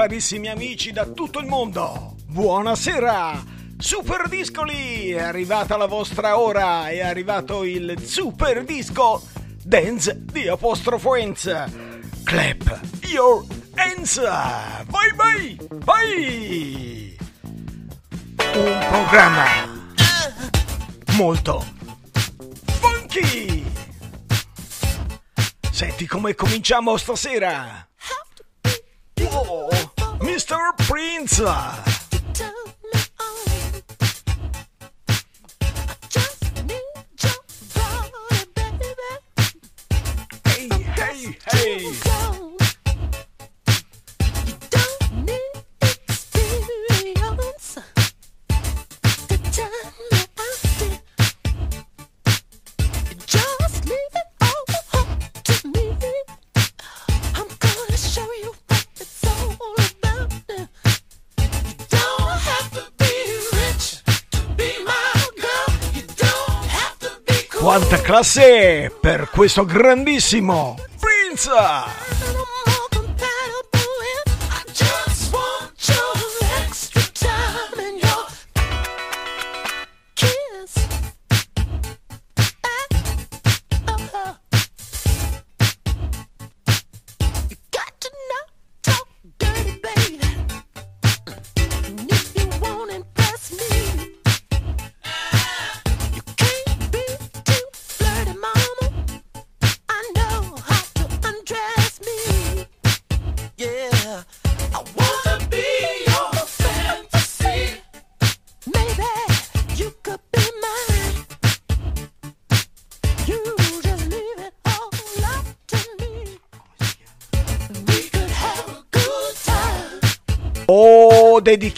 carissimi amici da tutto il mondo. Buonasera! Super Discoli! È arrivata la vostra ora, è arrivato il Super Disco Dance di Apostrofo Enz. Clap your hands! Vai, vai, vai! Un programma molto funky! Senti come cominciamo stasera! Oh. Mr. Prince. Hey, hey, hey. classe per questo grandissimo Prince!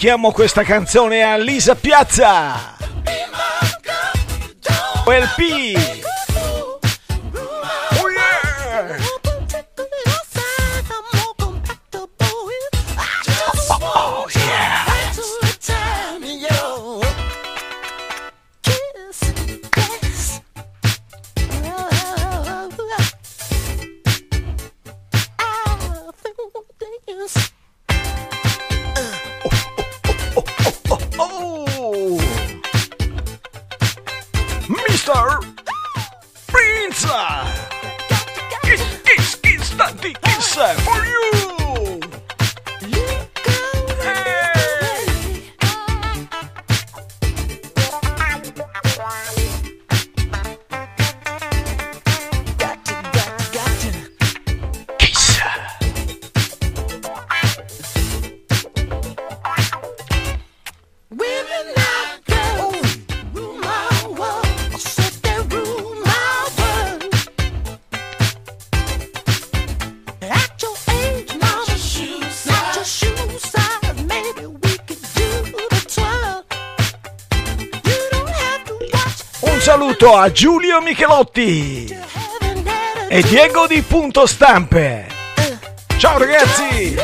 dedichiamo questa canzone a Lisa Piazza. LP saluto a Giulio Michelotti e Diego di Punto Stampe. Ciao ragazzi!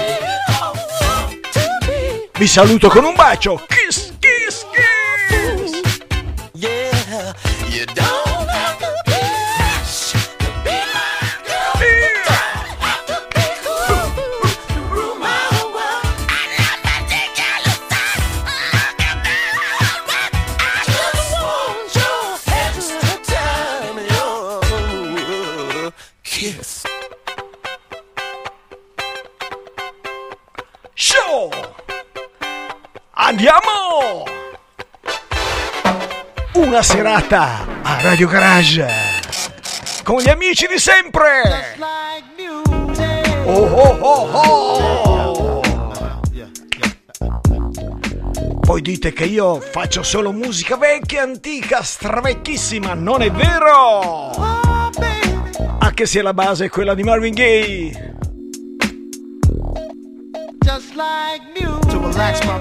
Vi saluto con un bacio. Kiss! serata a Radio Garage con gli amici di sempre. Oh oh oh oh! Poi dite che io faccio solo musica vecchia, antica, stravecchissima, non è vero? Ah, Anche se la base è quella di Marvin Gaye.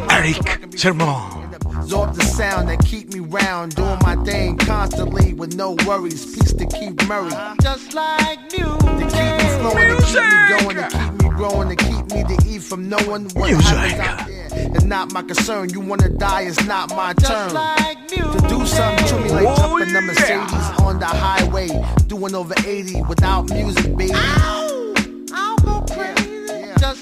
Eric Sermon. Absorb the sound that keep me round, doing my thing constantly with no worries. Peace to keep Murray. Just like music. To keep me flowing, to keep me going, to keep me growing, to keep me to eat from knowing what Music. happens out there. It's not my concern. You wanna die, it's not my turn. Like To do something to me like Oh, jumping the yeah. Mercedes on the highway, doing over 80 without music, baby. Just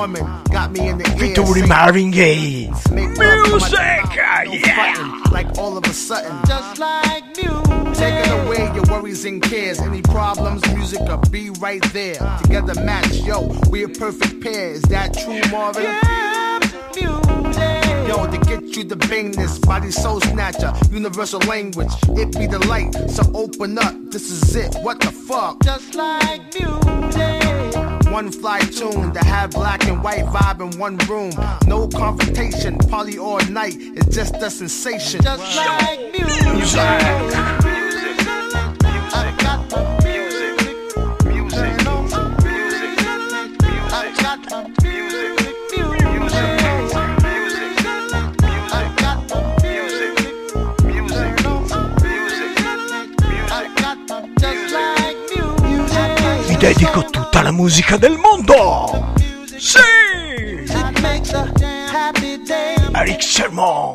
Woman got me in the air. Featuring singing. Marvin Gaye. Make love to my Music, child, no yeah. Like all of a sudden, just like music. Taking away your worries and cares. Any problems, music will be right there. Together match, yo, we a perfect pair. Is that true, Marvin? Yeah, music. Yo, to get you the bangness, body soul snatcher, universal language. It be the light, so open up. This is it. What the fuck? Just like music. One fly tune to have black and white vibe in one room. No confrontation, party all night. It's just a sensation. Just like music. I got the music. Music. I got the music. I got the I got the just like music. Vi dedico tutta la musica del mondo. Sì! Eric Sermon.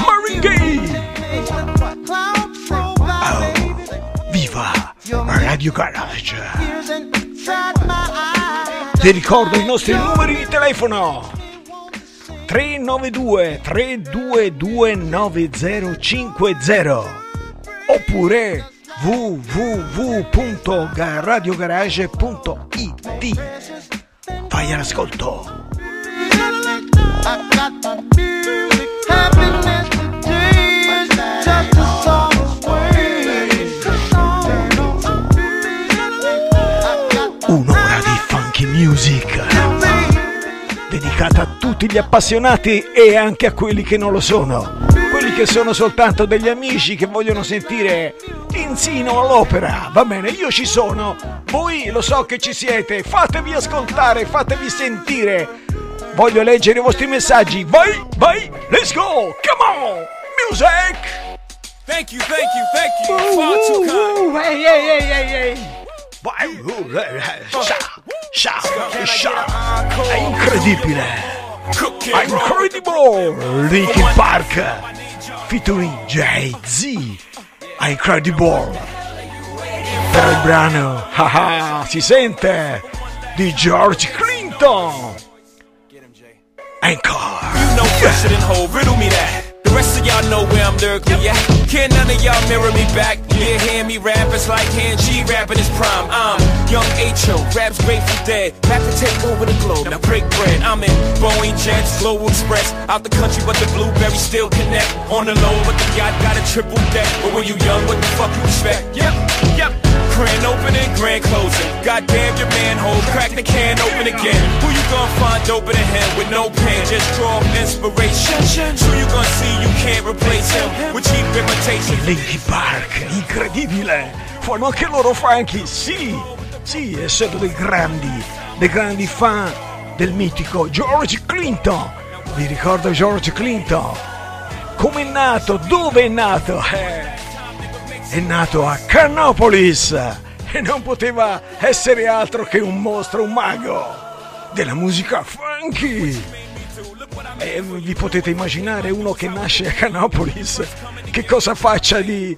Roll by, baby. Viva Radio Garage. Vi ricordo i nostri numeri di telefono 392 322 9050 oppure www.radiogarage.it Vai all'ascolto. Un'ora di funky music dedicata a tutti gli appassionati e anche a quelli che non lo sono. Quelli che sono soltanto degli amici che vogliono sentire Inzino all'opera va bene io ci sono voi lo so che ci siete fatevi ascoltare fatevi sentire voglio leggere i vostri messaggi vai vai let's go come on music Thank you, thank you, thank you. Far too kind. Vai, uh, eh, eh, sha, sha, sha. È incredibile. È incredible. Linkin Park featuring Jay-Z. È incredible. Per il brano, haha, si sente di George Clinton. Encore. You know fresher than whole, riddle me that. The rest of y'all know where I'm lyrically at. Can none of y'all mirror me back? Yeah, hear me rap, it's like hand G rapping his prime. I'm young H.O., raps Grateful Dead. Back to take over the globe, now break bread. I'm in Boeing Jets, Global Express. Out the country, but the blueberries still connect. On the low, but the yacht got a triple deck. But when you young, what the fuck you expect? Yep, yep. Grand opening, grand closing. Goddamn your manhole, crack the can open again. Who you gonna find open in him with no pen? Just draw inspiration. Who you gonna see you can't replace him with cheap imitation? Linkin Park, incredibile! Fanno anche loro funky, sì! Sì, e sono dei grandi, dei grandi fan del mitico George Clinton! Vi ricordo George Clinton? Come è nato? Dove è nato? Eh, è nato a Carnopolis e non poteva essere altro che un mostro, un mago della musica funky! E vi potete immaginare uno che nasce a Canopolis che cosa faccia di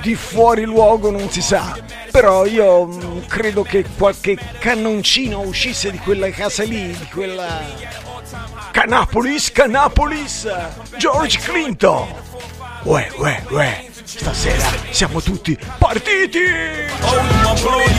di fuori luogo non si sa. Però io mm, credo che qualche cannoncino uscisse di quella casa lì, di quella Canapolis, Canapolis, George Clinton. Uè, uè, uè, stasera siamo tutti partiti! Oh, you want blue,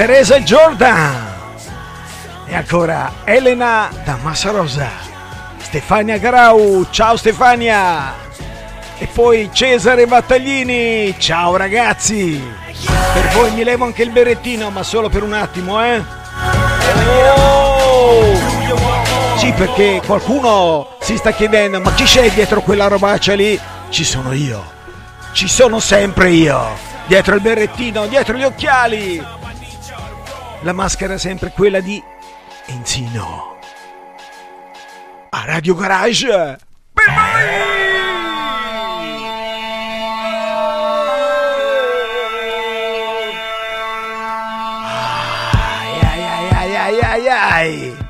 Teresa Jordan e ancora Elena da Massarosa Stefania Garau ciao Stefania. E poi Cesare Battaglini. Ciao ragazzi. Per voi mi levo anche il berrettino ma solo per un attimo eh. Oh! sì perché qualcuno si sta chiedendo ma chi c'è dietro quella robaccia lì? Ci sono io. Ci sono sempre io. Dietro il berrettino dietro gli occhiali la maschera è sempre quella di Enzino. A Radio Garage. Per ai ai ai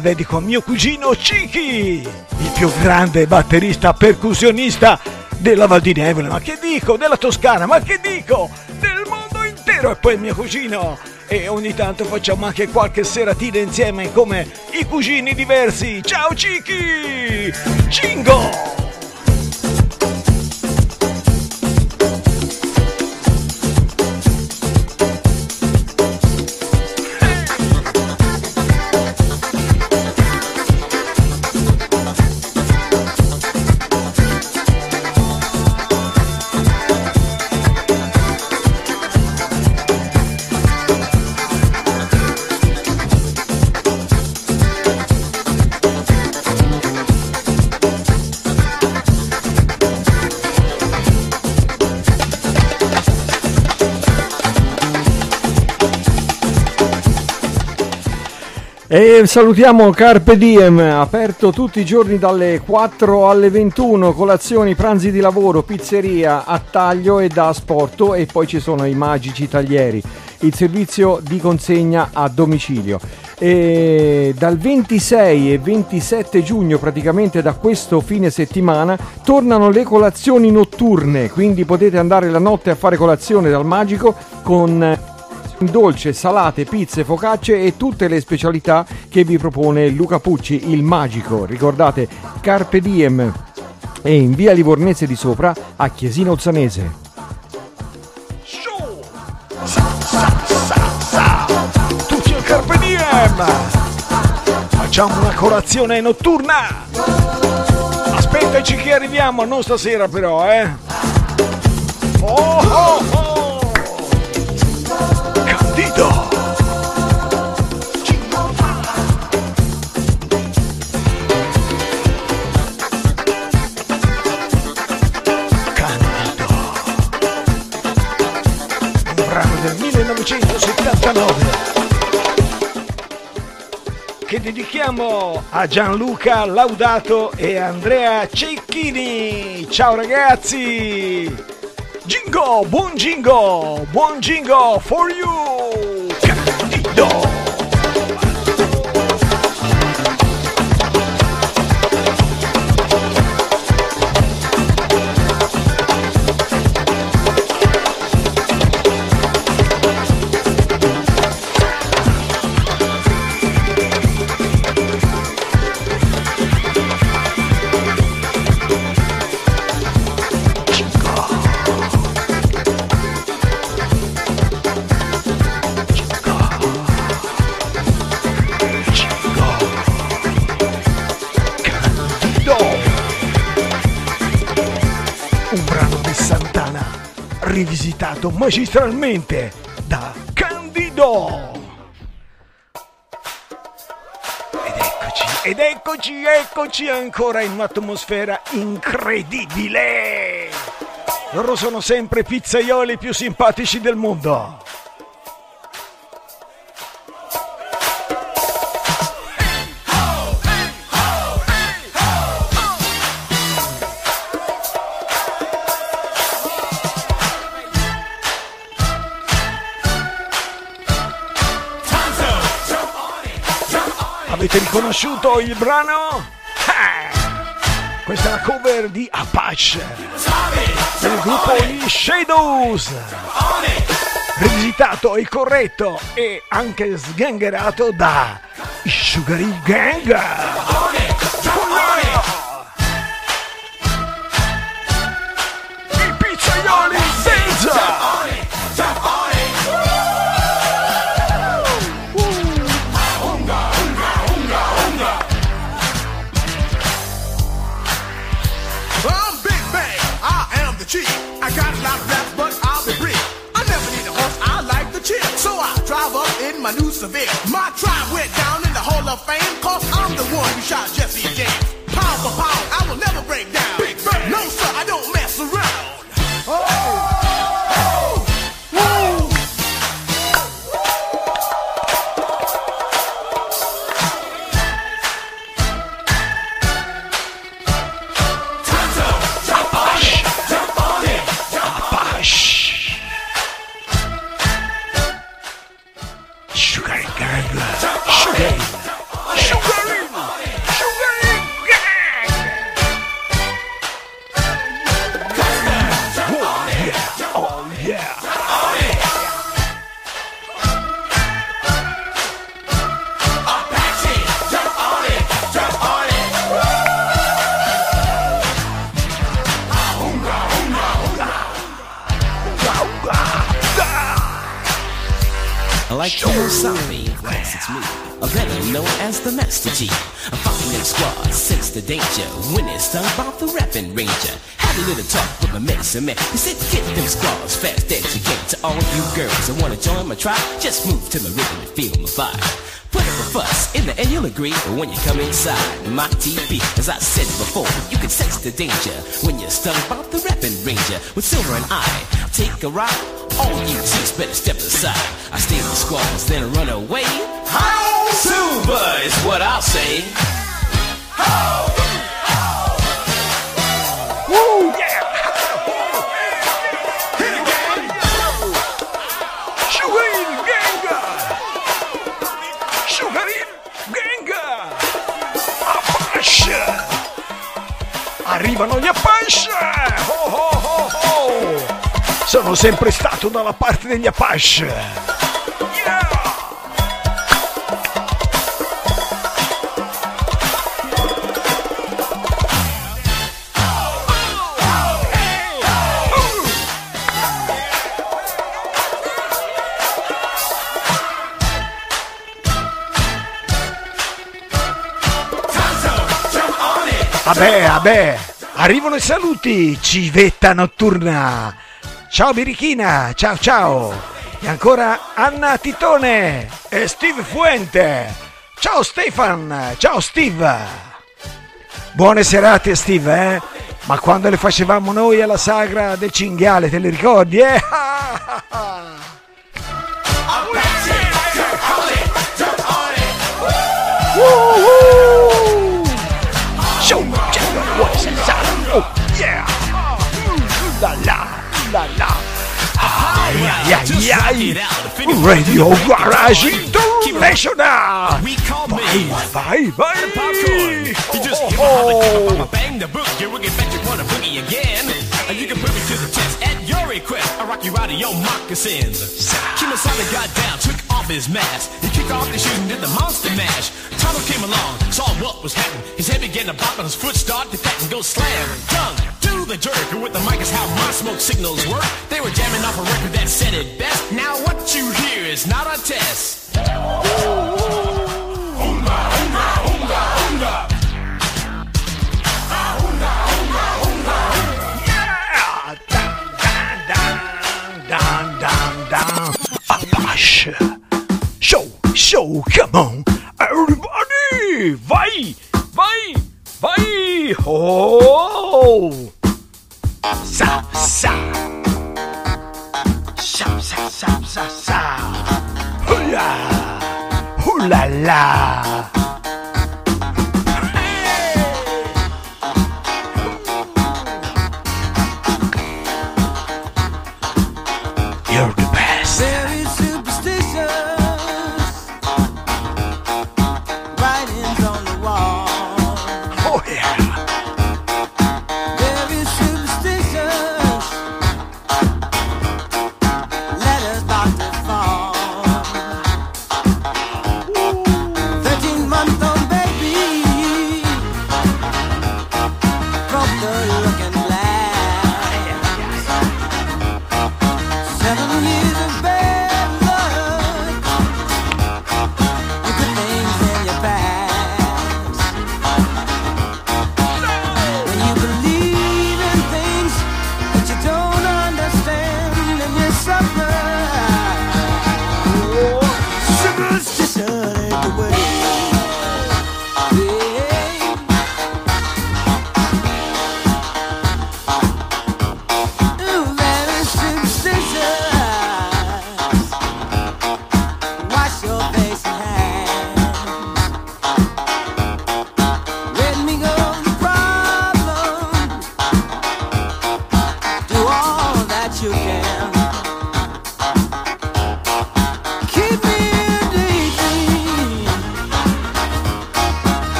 la dedico a mio cugino Ciki, il più grande batterista percussionista della Val di Nevole, ma che dico, della Toscana, ma che dico, del mondo intero. E poi mio cugino. E ogni tanto facciamo anche qualche seratina insieme come i cugini diversi. Ciao Ciki! Cingo! E salutiamo Carpe Diem, aperto tutti i giorni dalle 4 alle 21, colazioni, pranzi di lavoro, pizzeria a taglio e da asporto e poi ci sono i magici taglieri, il servizio di consegna a domicilio. E dal 26 e 27 giugno, praticamente da questo fine settimana, tornano le colazioni notturne, quindi potete andare la notte a fare colazione dal magico con dolce, salate, pizze, focacce e tutte le specialità che vi propone Luca Pucci, il magico. Ricordate Carpe Diem e in via Livornese di sopra a Chiesina Olzanese. Tutti al Carpe Diem! Facciamo una colazione notturna! Aspettaci che arriviamo, non stasera però, eh! Oh oh oh! 1979 che dedichiamo a Gianluca Laudato e Andrea Cecchini. Ciao ragazzi! Jingo, buon jingo, buon jingo for you! Rivisitato magistralmente da Candido! Ed eccoci, ed eccoci, eccoci ancora in un'atmosfera incredibile! Loro sono sempre i pizzaioli più simpatici del mondo! Riconosciuto il brano? Eh! Questa è la cover di Apache del gruppo gli Shadows rivisitato e corretto e anche sgangherato da Sugar Hill Gang in my. My tribe went down in the Hall of Fame, cause I'm the one who shot Jesse James. Pound for pound, I will never break down. Big Bang. No, sir, I don't mess around. Apache ranger. Had a little talk with my medicine man. He said, get them squads fast as you can. To all you girls that wanna join my tribe, just move to my rhythm and feel my vibe. Put up a fuss, in the end you'll agree. But when you come inside my TV, as I said before, you can sense the danger when you're stung the rapping ranger. With Silver and I, take a ride. All you chicks better step aside. I in the squads, then run away. How Silver is what I'll say. Woo Arrivano gli Apache! Oh, oh, oh, oh. Sono sempre stato dalla parte degli Apache. Yeah! Vabbè, vabbè, Arrivano i saluti, civetta notturna. Ciao Birichina, ciao ciao. E ancora Anna Titone e Steve Fuente. Ciao Stefan, ciao Steve. Buone serate Steve, eh? Ma quando le facevamo noi alla sagra del cinghiale, te le ricordi, eh? uh-huh. Ay, ay, ay, ay. Radio Garage International. We call me Vai, vai. popcorn. You just Oh, give a bang the book, you will get back you wanna boogie again. Uh, you can put me to the test at your request. I rock you out of your moccasins. Kimasada got down, took off his mask. He kicked off his shoes and did the monster mash. Tonto came along, saw what was happening. His head began to bop and his foot started to tap and go slam. To the jerk. And with the mic is how my smoke signals work. They were jamming off a record that said it best. Now what you hear is not a test. Show, show, come on. Everybody. Vai, vai, vai. Oh. Sa, sa. Sa, sa, sa, sa, sa. Hula. Hula la.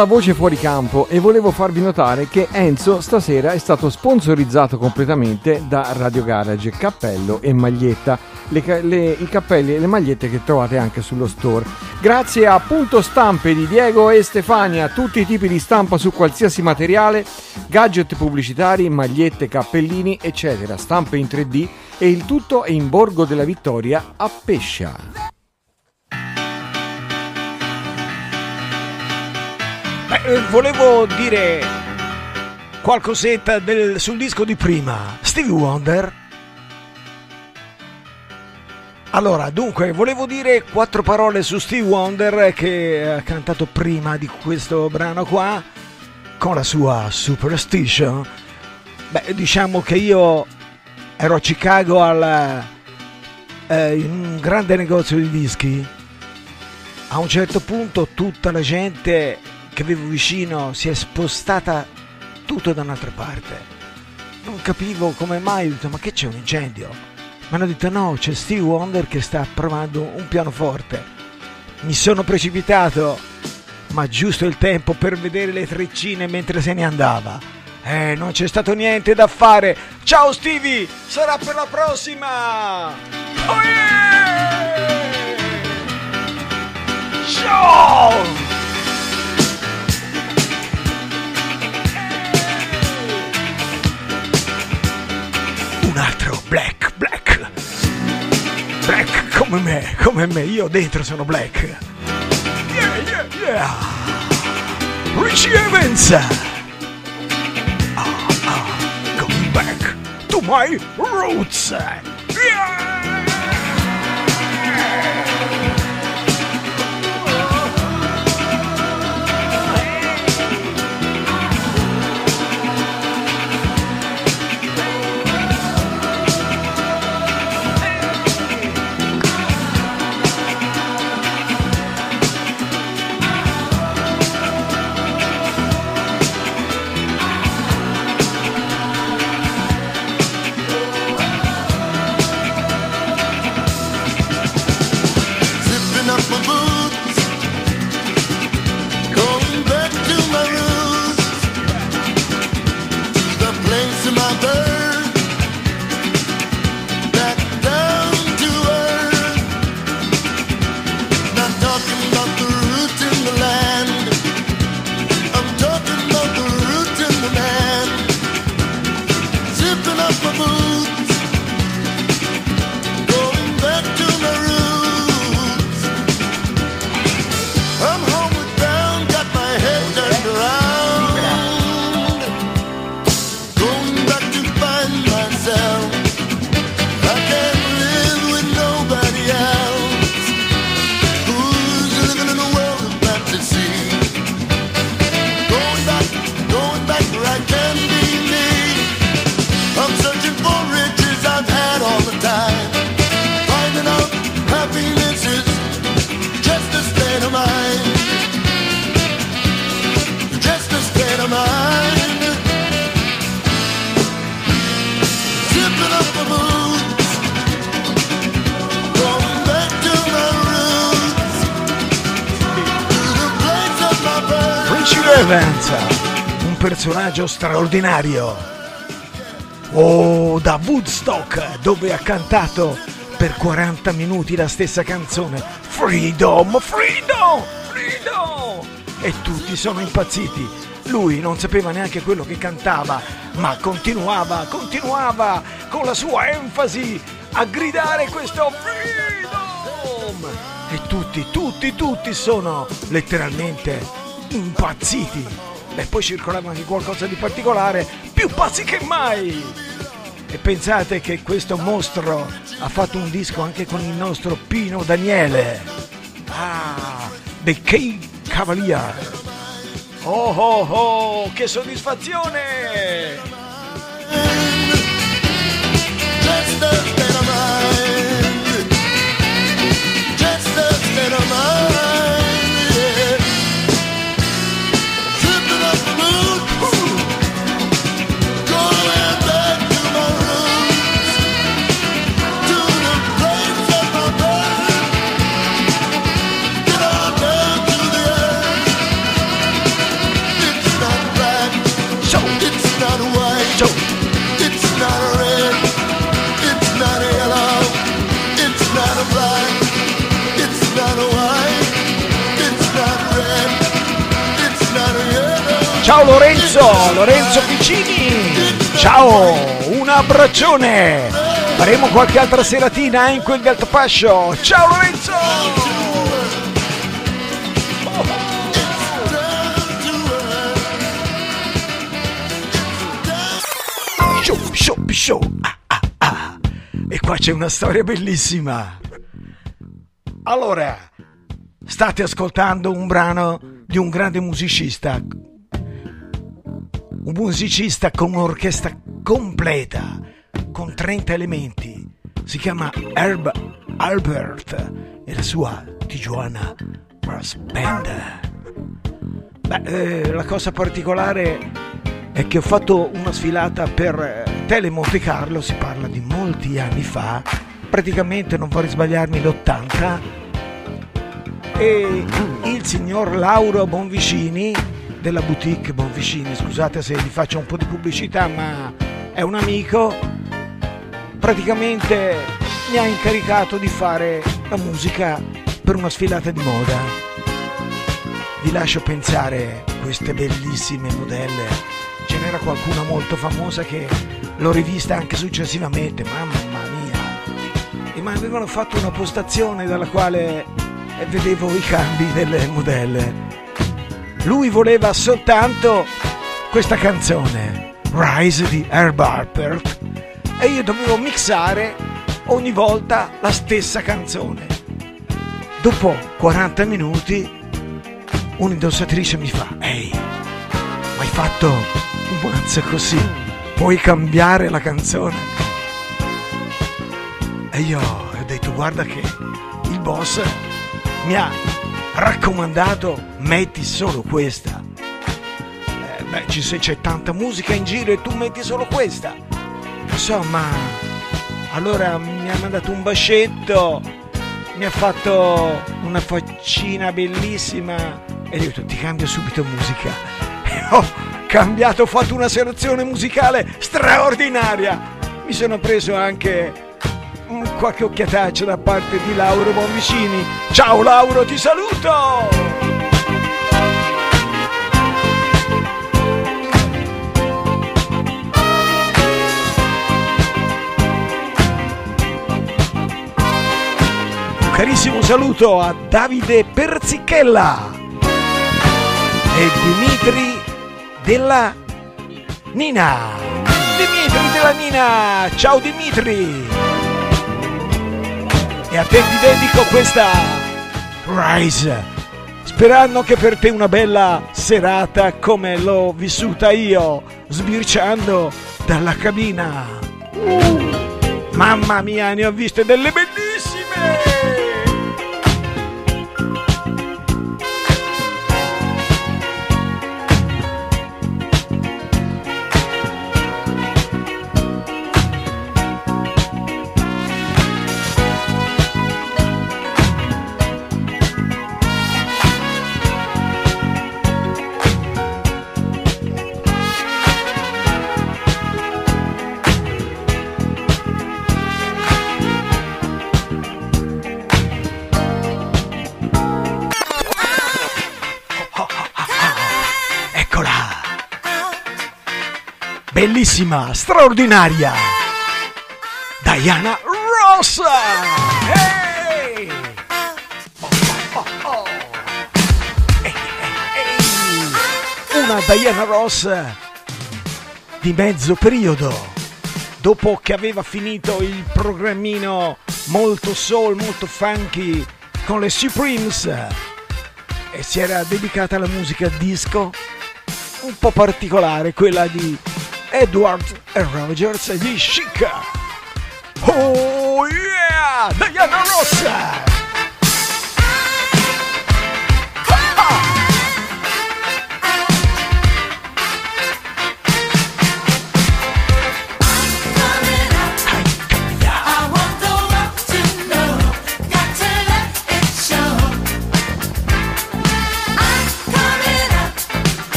La voce fuori campo e volevo farvi notare che Enzo stasera è stato sponsorizzato completamente da Radio Garage, cappello e maglietta. Le le- I cappelli e le magliette che trovate anche sullo store. Grazie a Punto Stampe di Diego e Stefania, tutti i tipi di stampa su qualsiasi materiale, gadget pubblicitari, magliette, cappellini, eccetera, stampe in 3D e il tutto è in Borgo della Vittoria a Pescia. Eh, volevo dire qualcosetta del- sul disco di prima, Stevie Wonder. Allora, dunque, volevo dire quattro parole su Stevie Wonder che ha cantato prima di questo brano qua con la sua Superstition. Beh, diciamo che io ero a Chicago al, eh, in un grande negozio di dischi. A un certo punto tutta la gente che avevo vicino si è spostata tutto da un'altra parte. Non capivo come mai, ho detto ma che c'è un incendio? Mi hanno detto no, c'è Steve Wonder che sta provando un pianoforte. Mi sono precipitato, ma giusto il tempo per vedere le treccine mentre se ne andava. Eh, non c'è stato niente da fare. Ciao Stevie, sarà per la prossima! Oh yeah! Ciao! un altro black, black. Black come me, come me, io dentro sono black. Yeah, yeah, yeah. Richie Evans. Ah, ah, coming back to my roots. Yeah. Personaggio straordinario. Oh, da Woodstock, dove ha cantato per 40 minuti la stessa canzone. Freedom, freedom, freedom! E tutti sono impazziti. Lui non sapeva neanche quello che cantava, ma continuava, continuava con la sua enfasi a gridare questo freedom! E tutti, tutti, tutti sono letteralmente impazziti. E poi circolava anche qualcosa di particolare, più pazzi che mai! E pensate che questo mostro ha fatto un disco anche con il nostro Pino Daniele. Ah, The K Cavalier. Oh oh oh, che soddisfazione! Ciao Lorenzo, Lorenzo Piccini. Ciao, un abbraccione. Faremo qualche altra seratina in quel Gatapascio. Ciao Lorenzo. Show, show, show. Ah, ah, ah. E qua c'è una storia bellissima. Allora, state ascoltando un brano di un grande musicista, un musicista con un'orchestra completa, con 30 elementi. Si chiama Herb Albert e la sua Tijuana Brass Band. Beh, eh, la cosa particolare è che ho fatto una sfilata per eh, Tele Monte Carlo, si parla di molti anni fa, praticamente non vorrei sbagliarmi l'80, e il signor Lauro Bonvicini della boutique Bonvicini, scusate se vi faccio un po' di pubblicità, ma è un amico, praticamente mi ha incaricato di fare la musica per una sfilata di moda. Vi lascio pensare queste bellissime modelle. Ce n'era qualcuna molto famosa che l'ho rivista anche successivamente, mamma mia. E mi avevano fatto una postazione dalla quale vedevo i cambi delle modelle. Lui voleva soltanto questa canzone, Rise di Herb Harper, e io dovevo mixare ogni volta la stessa canzone. Dopo 40 minuti un'indossatrice mi fa, ehi, hai fatto un mazzo così, puoi cambiare la canzone? E io ho detto, guarda che il boss mi ha raccomandato, metti solo questa. Eh, beh, se c'è tanta musica in giro e tu metti solo questa. Insomma, allora mi ha mandato un bacetto, mi ha fatto una faccina bellissima e io ho detto ti cambio subito musica. E ho cambiato, ho fatto una selezione musicale straordinaria. Mi sono preso anche qualche occhiataccia da parte di Lauro Bonvicini. Ciao Lauro, ti saluto! Carissimo saluto a Davide Perzicchella e Dimitri della Nina. Dimitri della Nina, ciao Dimitri! E a te ti dedico questa Rise, sperando che per te una bella serata come l'ho vissuta io, sbirciando dalla cabina. Mamma mia, ne ho viste delle bellissime! Bellissima, straordinaria! Diana ehi. Una Diana Ross di mezzo periodo. Dopo che aveva finito il programmino molto soul, molto funky con le Supremes e si era dedicata alla musica disco un po' particolare, quella di Edward e Rogers e di Chic. Oh yeah! Diana Rossa!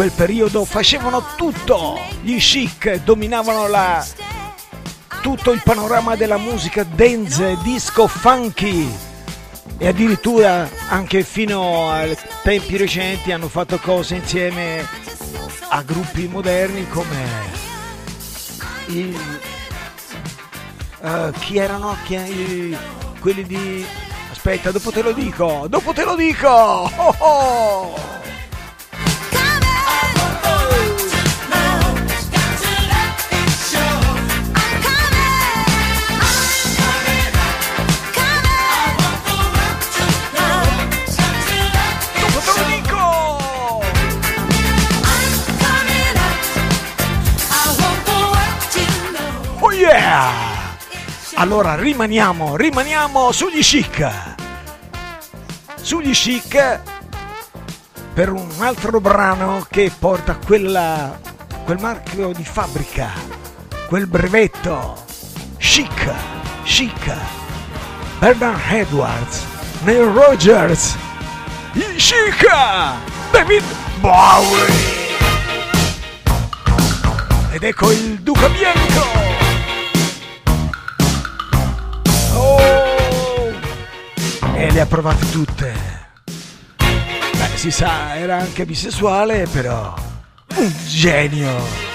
Quel periodo facevano tutto. Gli Chic dominavano la, tutto il panorama della musica dance, disco, funky. E addirittura anche fino a tempi recenti hanno fatto cose insieme a gruppi moderni come i, eh, chi erano chi- i- quelli di aspetta dopo te lo dico dopo te lo dico Oh, oh. Allora rimaniamo, rimaniamo sugli chic. Sugli chic per un altro brano che porta quella, quel marchio di fabbrica, quel brevetto. Chic, chic. Bernard Edwards, Neil Rogers, gli chic, David Bowie. Ed ecco il Duca Bianco. E le ha provate tutte. Beh, si sa, era anche bisessuale, però un genio.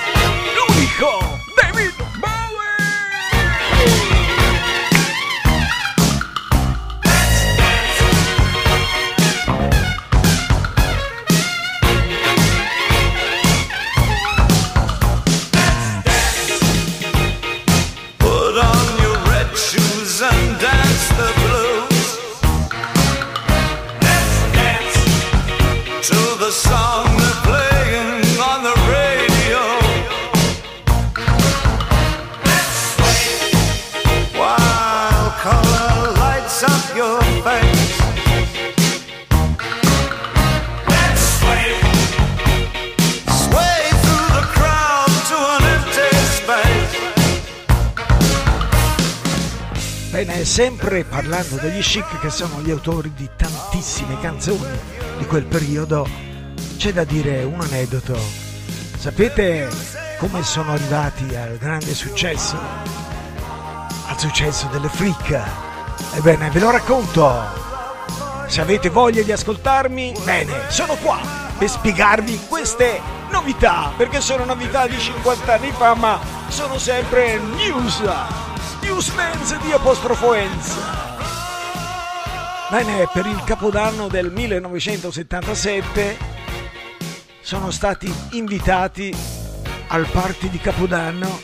Sempre parlando degli chic che sono gli autori di tantissime canzoni di quel periodo, c'è da dire un aneddoto. Sapete come sono arrivati al grande successo? Al successo delle freak? Ebbene, ve lo racconto. Se avete voglia di ascoltarmi, bene, sono qua per spiegarvi queste novità, perché sono novità di 50 anni fa, ma sono sempre news. Newsmans di apostrofo Enz. Bene, per il capodanno del 1977 sono stati invitati al party di capodanno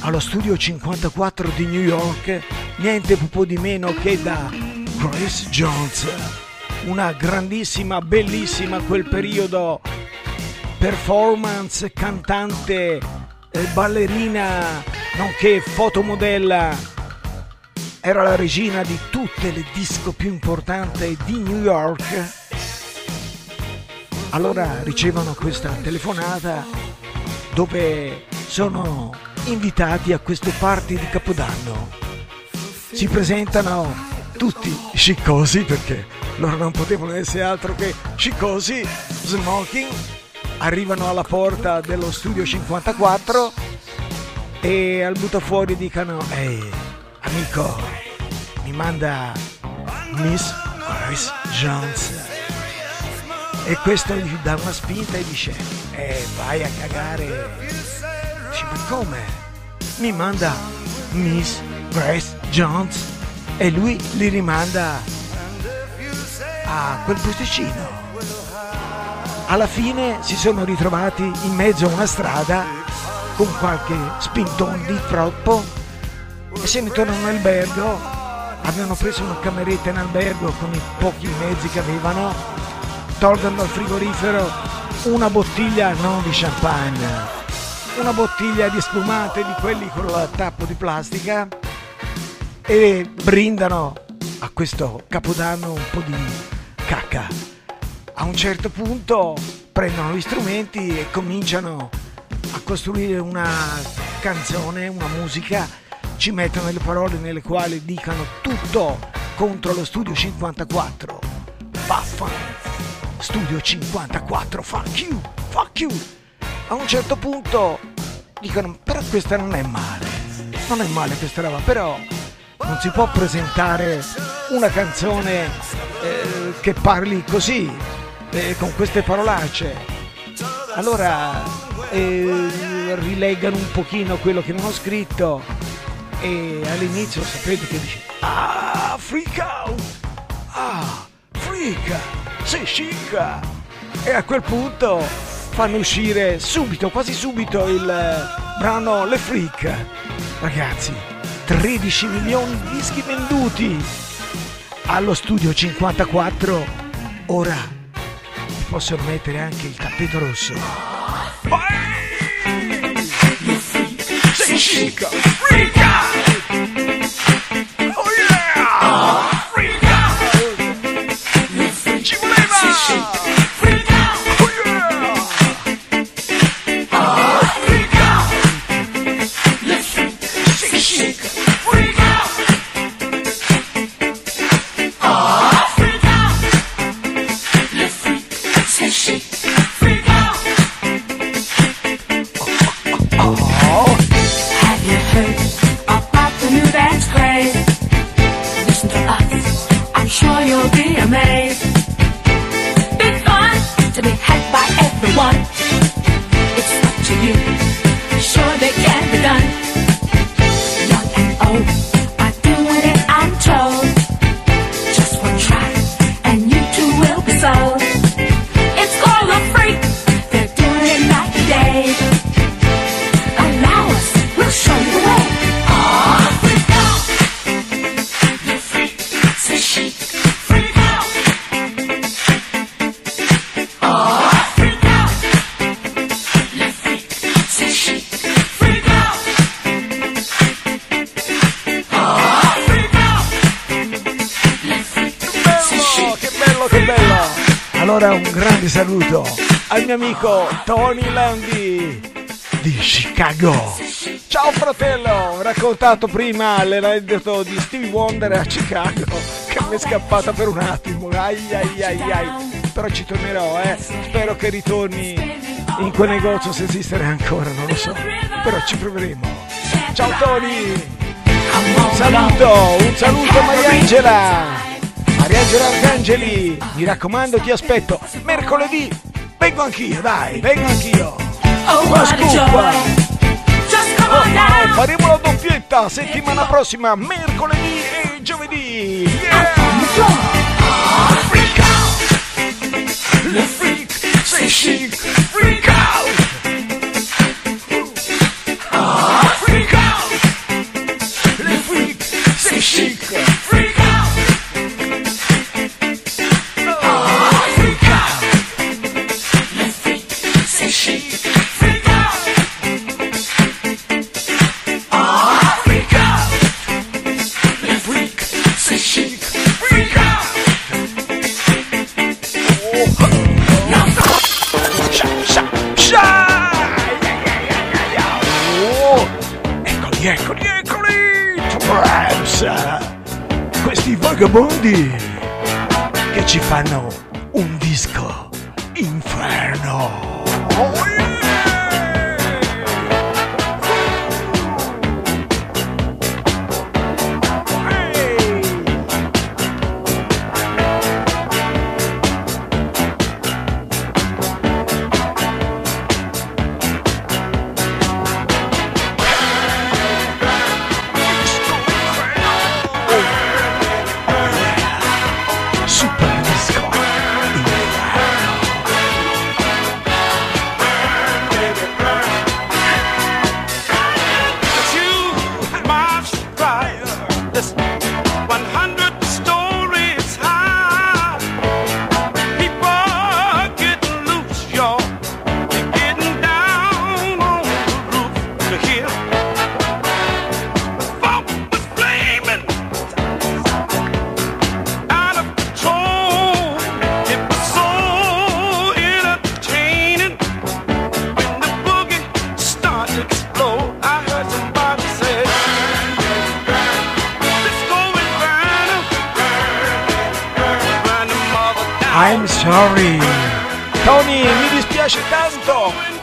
allo studio 54 di New York, niente po' di meno che da Grace Jones, una grandissima, bellissima quel periodo performance, cantante, ballerina, nonché fotomodella. Era la regina di tutte le disco più importanti di New York. Allora ricevono questa telefonata dove sono invitati a questo party di Capodanno. Si presentano tutti sciccosi perché loro non potevano essere altro che sciccosi, smoking, arrivano alla porta dello studio 54 e al buttafuori dicono ehi amico mi manda Miss Grace Jones. E questo gli dà una spinta e dice eh vai a cagare. Dice ma come? Mi manda Miss Grace Jones? E lui li rimanda a quel posticino. Alla fine si sono ritrovati in mezzo a una strada con qualche spintone di troppo. E se ne tornano in albergo avevano preso una cameretta in albergo con i pochi mezzi che avevano tolgono dal frigorifero una bottiglia non di champagne una bottiglia di spumante di quelli con la tappo di plastica e brindano a questo capodanno un po' di cacca. A un certo punto prendono gli strumenti e cominciano a costruire una canzone, una musica, ci mettono le parole nelle quali dicono tutto contro lo studio 54. Vaffan! Studio 54, fuck you, fuck you! A un certo punto dicono, però questa non è male, non è male questa roba, però non si può presentare una canzone eh, che parli così, eh, con queste parolacce. Allora eh, rileggano un pochino quello che non ho scritto e all'inizio sapete che dice Ah, freak out! Ah, freak! Sei chic! E a quel punto fanno uscire subito, quasi subito, il brano Le Freak. Ragazzi, 13 milioni di dischi venduti allo studio 54. Ora vi posso mettere anche il tappeto rosso. Sei chic! Allora un grande saluto al mio amico Tony Landi di Chicago. Ciao fratello, ho raccontato prima l'aneddoto di Stevie Wonder a Chicago che mi è scappata per un attimo. Ai ai ai ai. Però ci tornerò, eh. Spero che ritorni in quel negozio se esistere ancora, non lo so. Però ci proveremo. Ciao Tony! Un saluto, un saluto a Mariangela Arcangeli, mi raccomando ti aspetto mercoledì. Vengo anch'io, dai, vengo anch'io. Oh, Ma what a scusa. joy. Just come Oh, no, down. faremo la doppietta settimana prossima, mercoledì e giovedì. Yeah! Freak out! Le freak, say chic, vagabondi che ci fanno un disco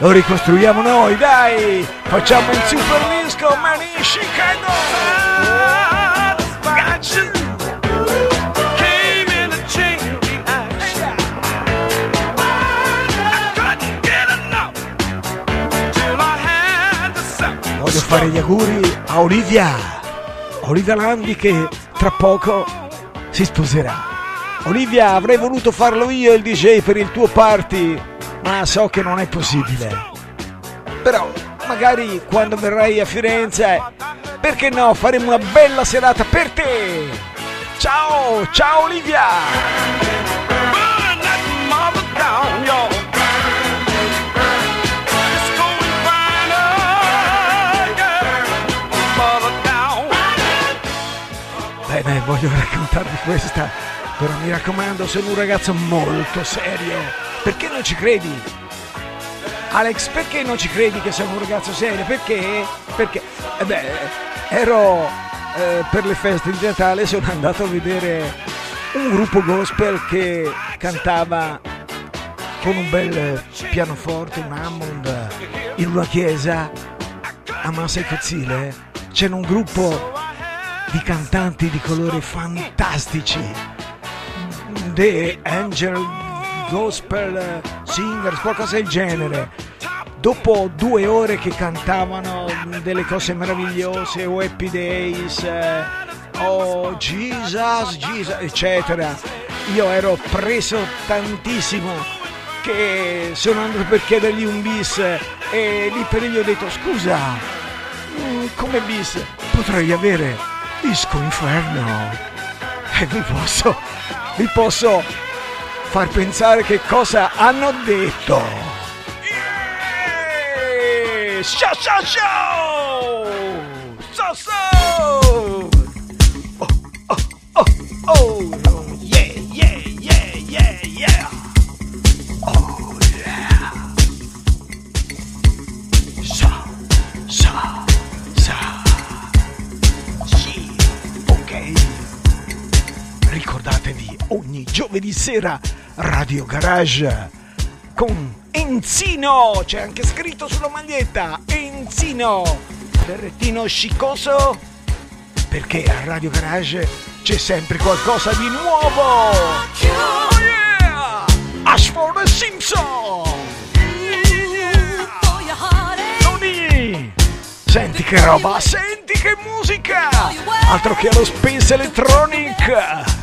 Lo ricostruiamo noi, dai. Facciamo il super disco, man in Chicago. Voglio fare gli auguri a Olivia. Olivia Landi che tra poco si sposerà. Olivia, avrei voluto farlo io il DJ per il tuo party, ma so che non è possibile. Però magari quando verrai a Firenze, perché no, faremo una bella serata per te. Ciao, ciao Olivia. Bene, voglio raccontarvi questa, però mi raccomando, sono un ragazzo molto serio. Perché non ci credi? Alex, perché non ci credi che sono un ragazzo serio? Perché? Perché? Eh beh, ero eh, per le feste di Natale, sono andato a vedere un gruppo gospel che cantava con un bel pianoforte, un Hammond, in una chiesa a Massa e Cozzile. C'era un gruppo di cantanti di colore fantastici. The Angel Gospel Singers, qualcosa del genere. Dopo due ore che cantavano delle cose meravigliose, o Happy Days, oh Jesus, Jesus, eccetera, io ero preso tantissimo che sono andato per chiedergli un bis e lì per lì gli ho detto scusa, mm, come bis? Potrei avere Disco Inferno. E vi posso, vi posso far pensare che cosa hanno detto. Yeah! Ciao ciao ciao! So so! Ogni giovedì sera Radio Garage con Enzino, c'è anche scritto sulla maglietta Enzino, berrettino sciccoso perché a Radio Garage c'è sempre qualcosa di nuovo. Oh yeah! Ashford Simpson. Tony! Senti che roba, senti che musica! Altro che allo Space Electronic!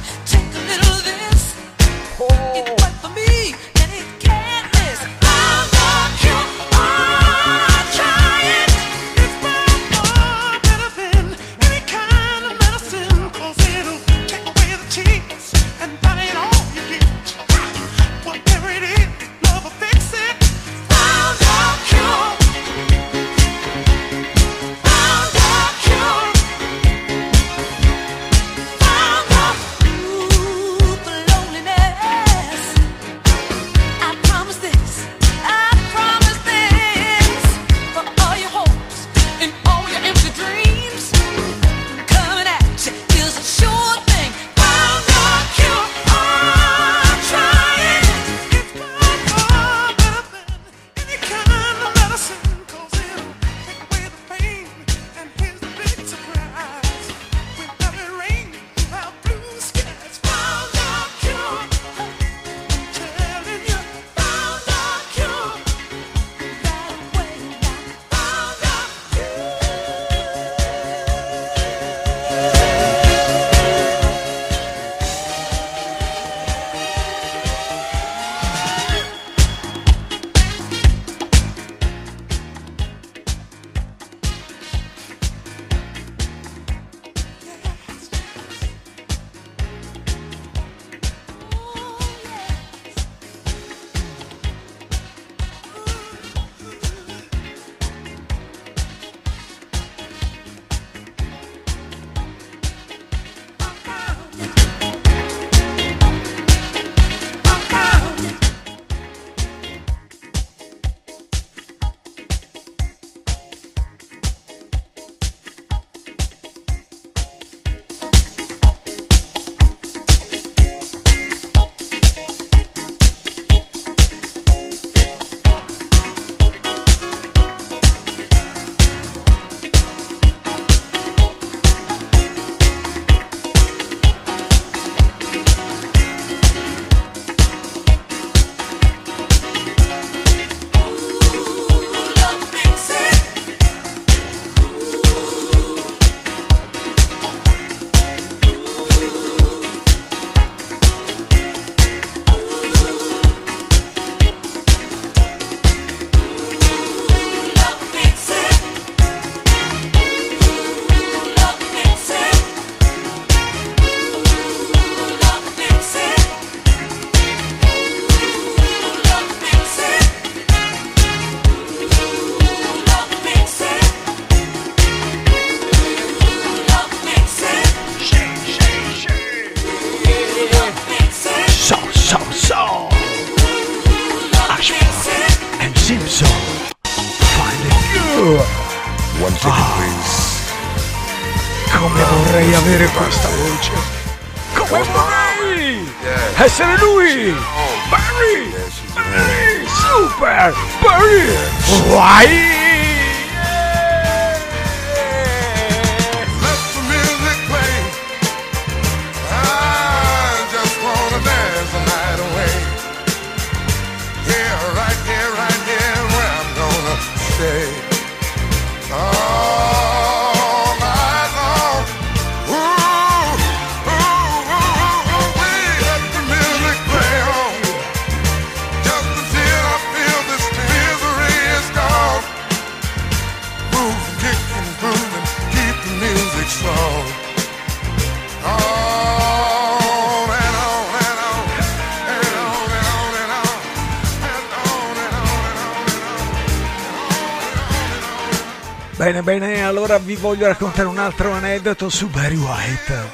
Bene, bene, allora vi voglio raccontare un altro aneddoto su Barry White.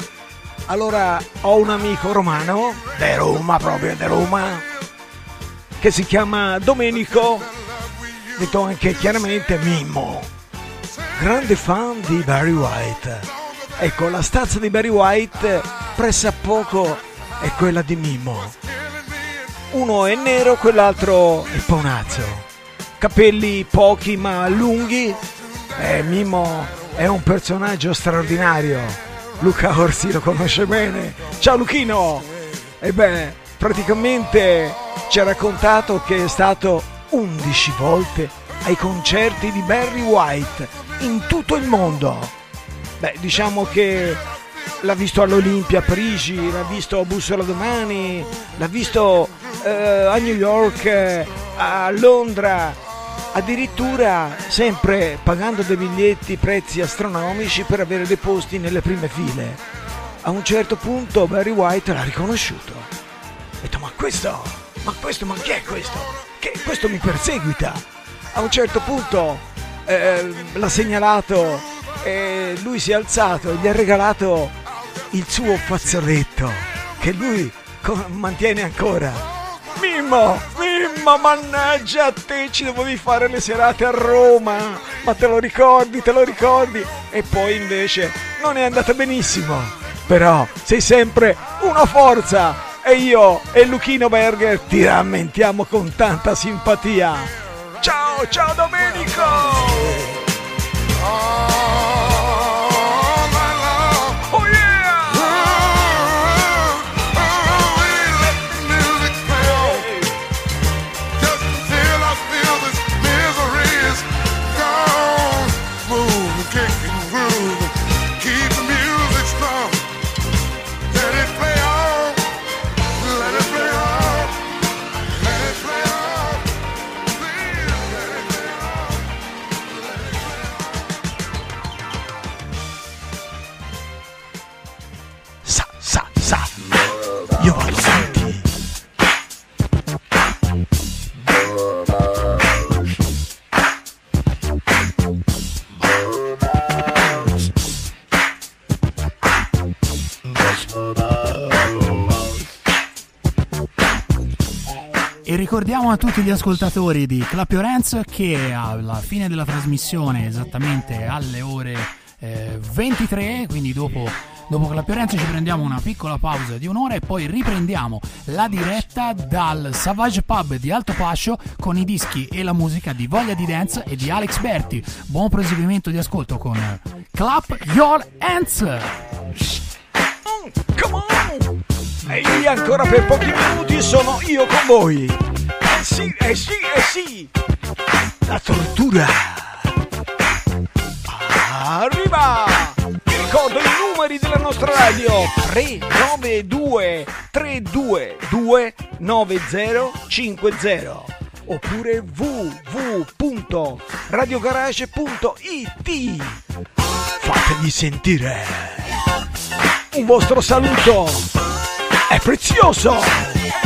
Allora, ho un amico romano, di Roma proprio, di Roma, che si chiama Domenico, detto anche chiaramente Mimmo, grande fan di Barry White. Ecco, la stanza di Barry White pressa poco è quella di Mimmo. Uno è nero, quell'altro è paonazzo. Capelli pochi ma lunghi. Eh, Mimmo è un personaggio straordinario. Luca Orsi lo conosce bene. Ciao Luchino! E beh, praticamente ci ha raccontato che è stato 11 volte ai concerti di Barry White in tutto il mondo. Beh, diciamo che l'ha visto all'Olimpia a Parigi, l'ha visto a Bussola Domani, l'ha visto eh, a New York, eh, a Londra, addirittura sempre pagando dei biglietti prezzi astronomici per avere dei posti nelle prime file. A un certo punto Barry White l'ha riconosciuto. Ha detto ma questo, ma questo, ma chi è questo? Che questo mi perseguita. A un certo punto eh, l'ha segnalato e lui si è alzato e gli ha regalato il suo fazzoletto che lui mantiene ancora. Mimmo, Mimmo, mannaggia a te, ci dovevi fare le serate a Roma, ma te lo ricordi, te lo ricordi? E poi invece non è andata benissimo, però sei sempre una forza e io e Luchino Berger ti rammentiamo con tanta simpatia. Ciao, ciao Domenico! Ricordiamo a tutti gli ascoltatori di Clap Your Hands che alla fine della trasmissione, esattamente alle ore eh, 23, quindi dopo, dopo Your Hands ci prendiamo una piccola pausa di un'ora e poi riprendiamo la diretta dal Savage Pub di Alto Pascio con i dischi e la musica di Voglia di Dance e di Alex Berti. Buon proseguimento di ascolto con Clap Your Hands! Come on! E ancora per pochi minuti sono io con voi. Sì, eh sì, eh sì. La tortura. Arriva! Vi ricordo i numeri della nostra radio 392 322 9050 oppure www.radiogarage.it Fatevi sentire un vostro saluto è prezioso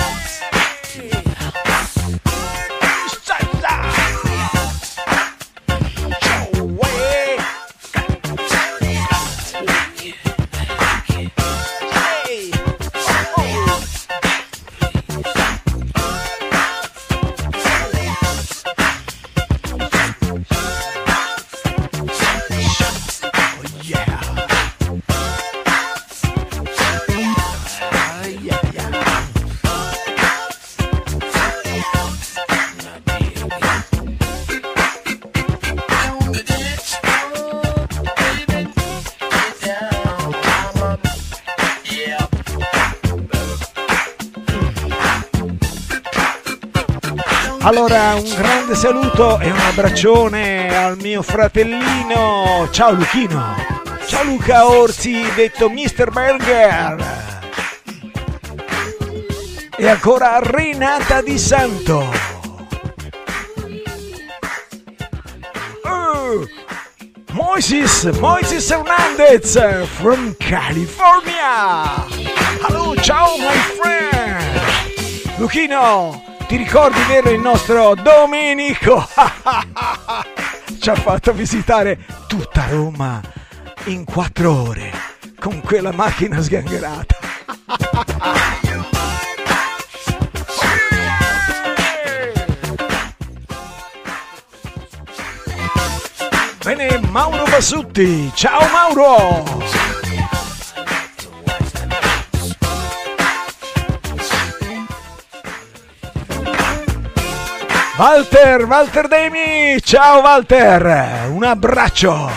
Allora, un grande saluto e un abbraccione al mio fratellino. Ciao Luchino. Ciao Luca Orsi, detto Mr. Burger. E ancora Renata Di Santo. Oh, Moises, Moises Hernandez from California. Hello, ciao my friend. Luchino, ti ricordi vero il nostro Domenico? Ci ha fatto visitare tutta Roma in quattro ore con quella macchina sgangherata. Bene, Mauro Basutti. Ciao Mauro! Walter, Walter Demi, ciao Walter, un abbraccio.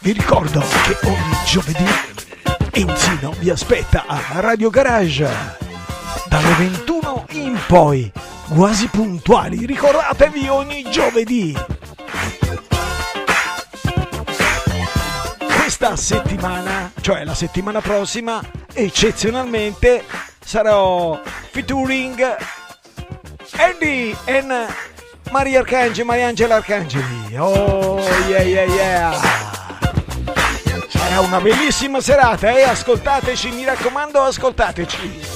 Vi ricordo che ogni giovedì Enzino vi aspetta a Radio Garage dalle 21 in poi, quasi puntuali, ricordatevi ogni giovedì. Questa settimana, cioè la settimana prossima, eccezionalmente sarò featuring Andy e Maria Arcangeli, Mariangela Arcangeli. Oh yeah yeah yeah! Sarà una bellissima serata e ascoltateci, mi raccomando, ascoltateci.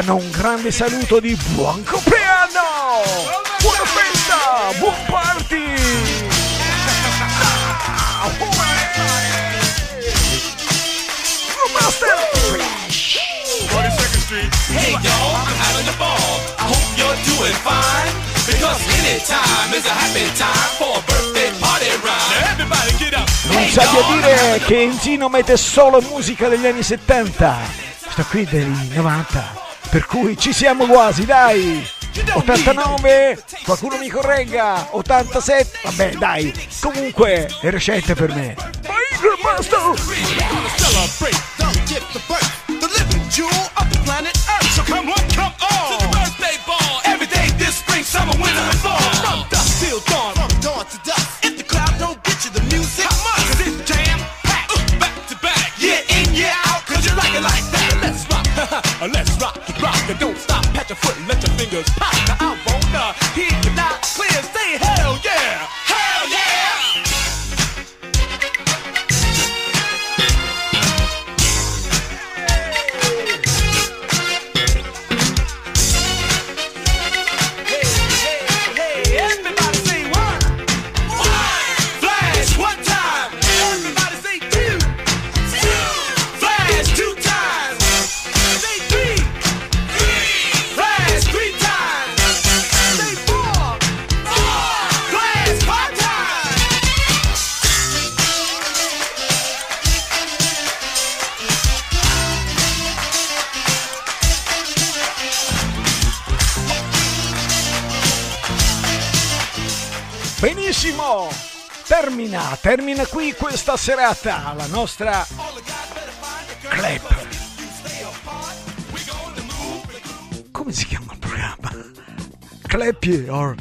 Fanno un grande saluto di buon compleanno! Buona festa! Buon party! Master Fresh! 42nd Street. Hey y'all, I'm having a ball. I hope you're doing fine. Because anytime is a happy time for a birthday party rhyme. Everybody get up. Non sa di dire che Enzino mette solo musica degli anni 70. Sto qui dei 90. Per cui ci siamo quasi, dai! 89, qualcuno mi corregga, 87, vabbè dai, comunque è recente per me. Master! Termina, qui questa serata, la nostra clap. Come si chiama il programma? Clap your,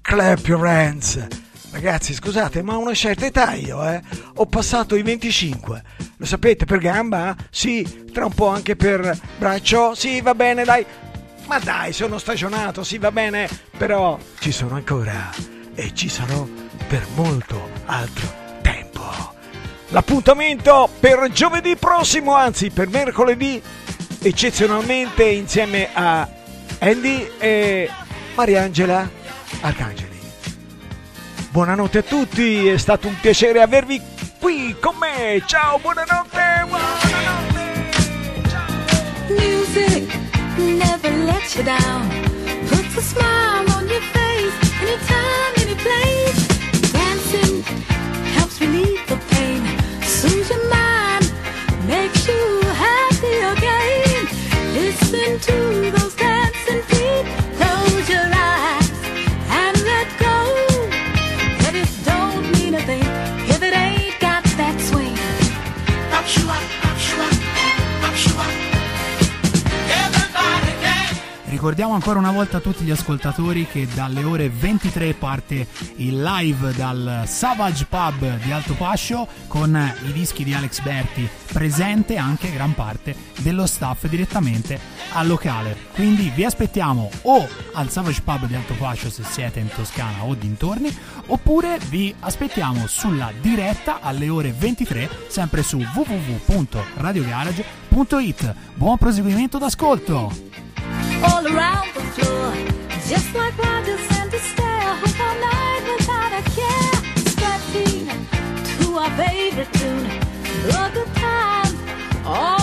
clap your hands. Ragazzi, scusate, ma ho una certa età io, eh? Ho passato i 25. Lo sapete per gamba? Sì, tra un po' anche per braccio? Sì, va bene, dai. Ma dai, sono stagionato, sì, va bene, però ci sono ancora e ci sarò per molto altro tempo. L'appuntamento per giovedì prossimo, anzi per mercoledì, eccezionalmente insieme a Andy e Mariangela Arcangeli. Buonanotte a tutti, è stato un piacere avervi qui con me. Ciao, buonanotte. Music never lets you down. Puts a smile on your face anytime, Ricordiamo ancora una volta a tutti gli ascoltatori che dalle ore 23 parte il live dal Savage Pub di Alto Pascio con i dischi di Alex Berti, presente anche gran parte dello staff direttamente al locale. Quindi vi aspettiamo o al Savage Pub di Alto Pascio se siete in Toscana o dintorni, oppure vi aspettiamo sulla diretta alle ore 23 sempre su www.radiogarage.it. Buon proseguimento d'ascolto! all around the floor. Just like riders in despair who all night without a care. To our favorite tune, a time.